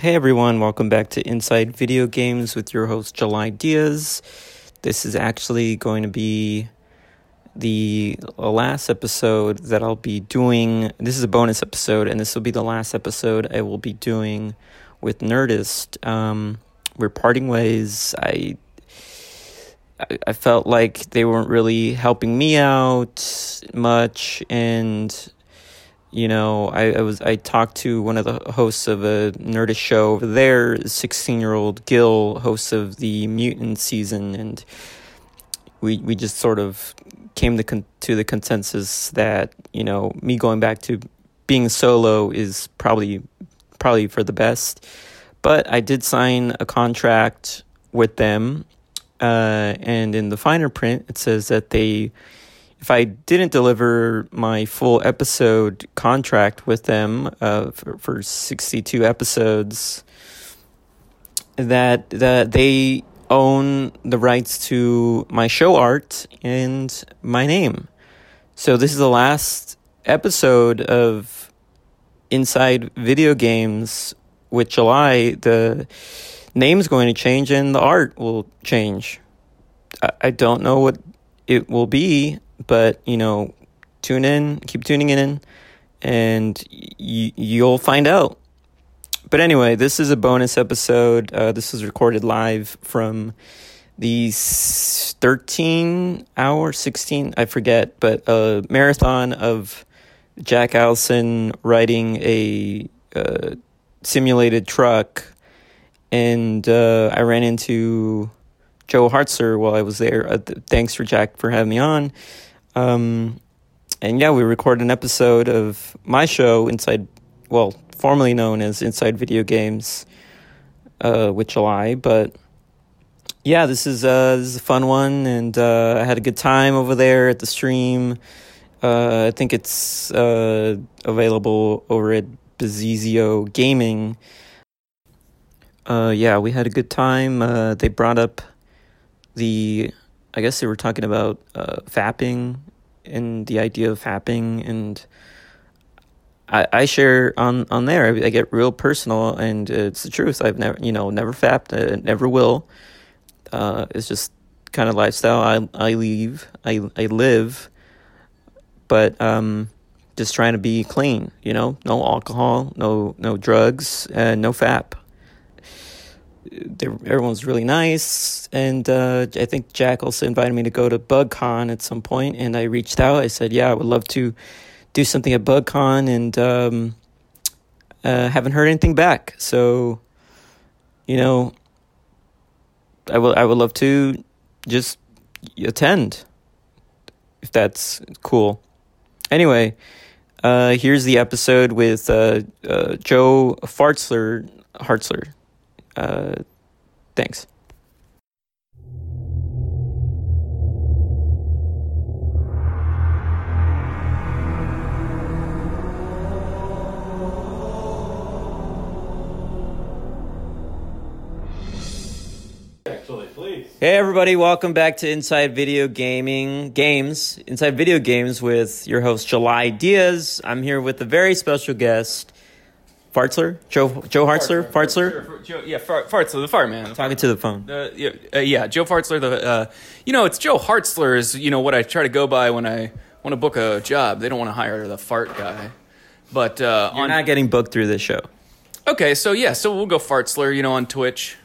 Hey everyone, welcome back to Inside Video Games with your host July Diaz. This is actually going to be the last episode that I'll be doing. This is a bonus episode, and this will be the last episode I will be doing with Nerdist. Um, we're parting ways. I I I felt like they weren't really helping me out much, and you know, I, I was I talked to one of the hosts of a Nerdist show over there, sixteen year old Gil, host of the Mutant season, and we we just sort of came to con- to the consensus that you know me going back to being solo is probably probably for the best. But I did sign a contract with them, uh, and in the finer print it says that they if I didn't deliver my full episode contract with them uh, for, for 62 episodes, that that they own the rights to my show art and my name. So this is the last episode of Inside Video Games with July. The name's going to change and the art will change. I, I don't know what it will be but you know, tune in, keep tuning in, and y- you'll find out. But anyway, this is a bonus episode. Uh, this was recorded live from the 13 hour, 16, I forget, but a marathon of Jack Allison riding a uh, simulated truck. And uh, I ran into Joe Hartzler while I was there. Uh, th- thanks for Jack for having me on. Um, and yeah, we recorded an episode of my show inside, well, formerly known as Inside Video Games, uh, with July. But yeah, this is uh, this is a fun one, and uh, I had a good time over there at the stream. Uh, I think it's uh, available over at Bezizio Gaming. Uh, yeah, we had a good time. Uh, they brought up the I guess they were talking about uh, fapping and the idea of fapping, and I, I share on on there. I, I get real personal, and it's the truth. I've never, you know, never fapped, never will. Uh, it's just kind of lifestyle I I leave, I I live, but um, just trying to be clean. You know, no alcohol, no no drugs, and no fap everyone's really nice. And uh, I think Jack also invited me to go to BugCon at some point, and I reached out. I said, "Yeah, I would love to do something at BugCon," and um, uh, haven't heard anything back. So, you know, I will. I would love to just attend if that's cool. Anyway. Uh, here's the episode with uh, uh, Joe Fartzler, Hartzler. Uh, thanks. Hey everybody, welcome back to Inside Video Gaming Games. Inside Video Games with your host July Diaz. I'm here with a very special guest, Fartzler, Joe Joe Hartzler, Fartzler, Sure, for- Joe, yeah, Far- Fartzler, the fart man. talking to the phone. Yeah, uh, yeah, Joe Fartzler. The uh, you know, it's Joe Hartzler is you know what I try to go by when I want to book a job. They don't want to hire the fart guy, but uh, You're on not getting booked through this show. okay, so yeah, so we'll go Fartzler. You know, on Twitch,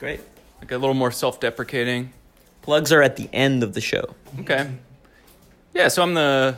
Great. like a little more self-deprecating. Plugs are at the end of the show. Okay, yeah, so I'm the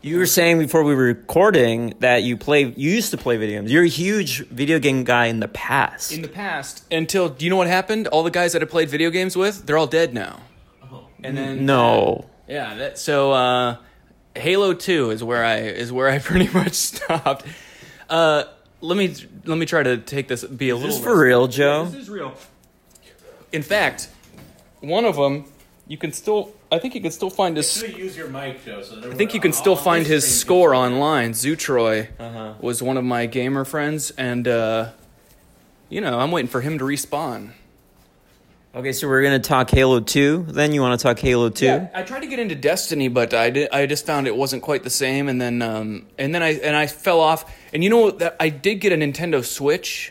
You were saying before we were recording that you play, you used to play video games. You're a huge video game guy in the past. in the past until do you know what happened? All the guys that I played video games with, they're all dead now. Oh. And then no. Yeah, that, so uh, Halo Two is where I is where I pretty much stopped. Uh, let me let me try to take this be a Is little this for real, Joe? This is real. In fact, one of them you can still. I think you can still find his. Should use your mic, Joe. So I think you can still find his score online. Zutroy Uh-huh. was one of my gamer friends, and uh, you know I'm waiting for him to respawn. Okay, so we're gonna talk Halo Two. Then you want to talk Halo Two? Yeah, I tried to get into Destiny, but I did. I just found it wasn't quite the same, and then um, and then I and I fell off. And you know? That I did get a Nintendo Switch,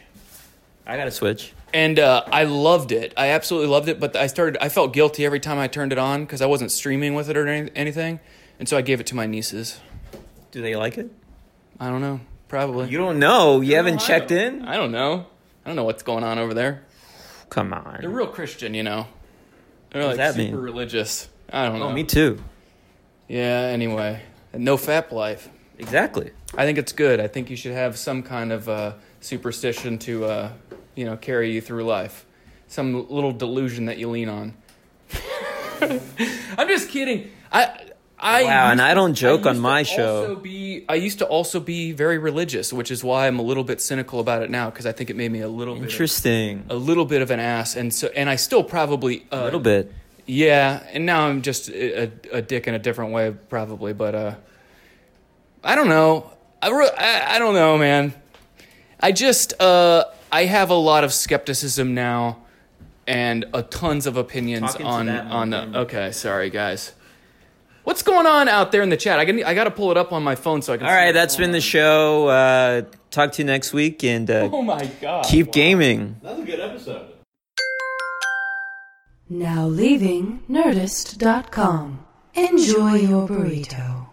I got to switch. And uh, I loved it. I absolutely loved it. But I started. I felt guilty every time I turned it on because I wasn't streaming with it or any, anything, and so I gave it to my nieces. Do they like it? I don't know. Probably. You don't know. You haven't I checked in. I don't know. I don't know what's going on over there. Come on. They're real Christian, you know. They're like that super mean? religious. I don't know. Oh, me too. Yeah. Anyway, no fap life. Exactly. I think it's good. I think you should have some kind of uh, superstition to, uh, you know, carry you through life. Some little delusion that you lean on. I'm just kidding. I. I Wow, and used I don't joke used on my show. Be, I used to also be very religious, which is why I'm a little bit cynical about it now because I think it made me a little bit of, Interesting. a little bit of an ass, and so and I still probably uh, A little bit. yeah, and now I'm just a, a, a dick in a different way, probably. But uh, I don't know. I, re- I I don't know, man. I just uh, I have a lot of skepticism now, and uh, tons of opinions Talk into on that on the. one. Okay, sorry guys. What's going on out there in the chat? I can I got to pull it up on my phone so I can. All see right, what's that's going been the on. show. Uh, talk to you next week, and uh, Oh my god! keep gaming. That was a good episode. Now leaving Nerdist.com. Enjoy your burrito.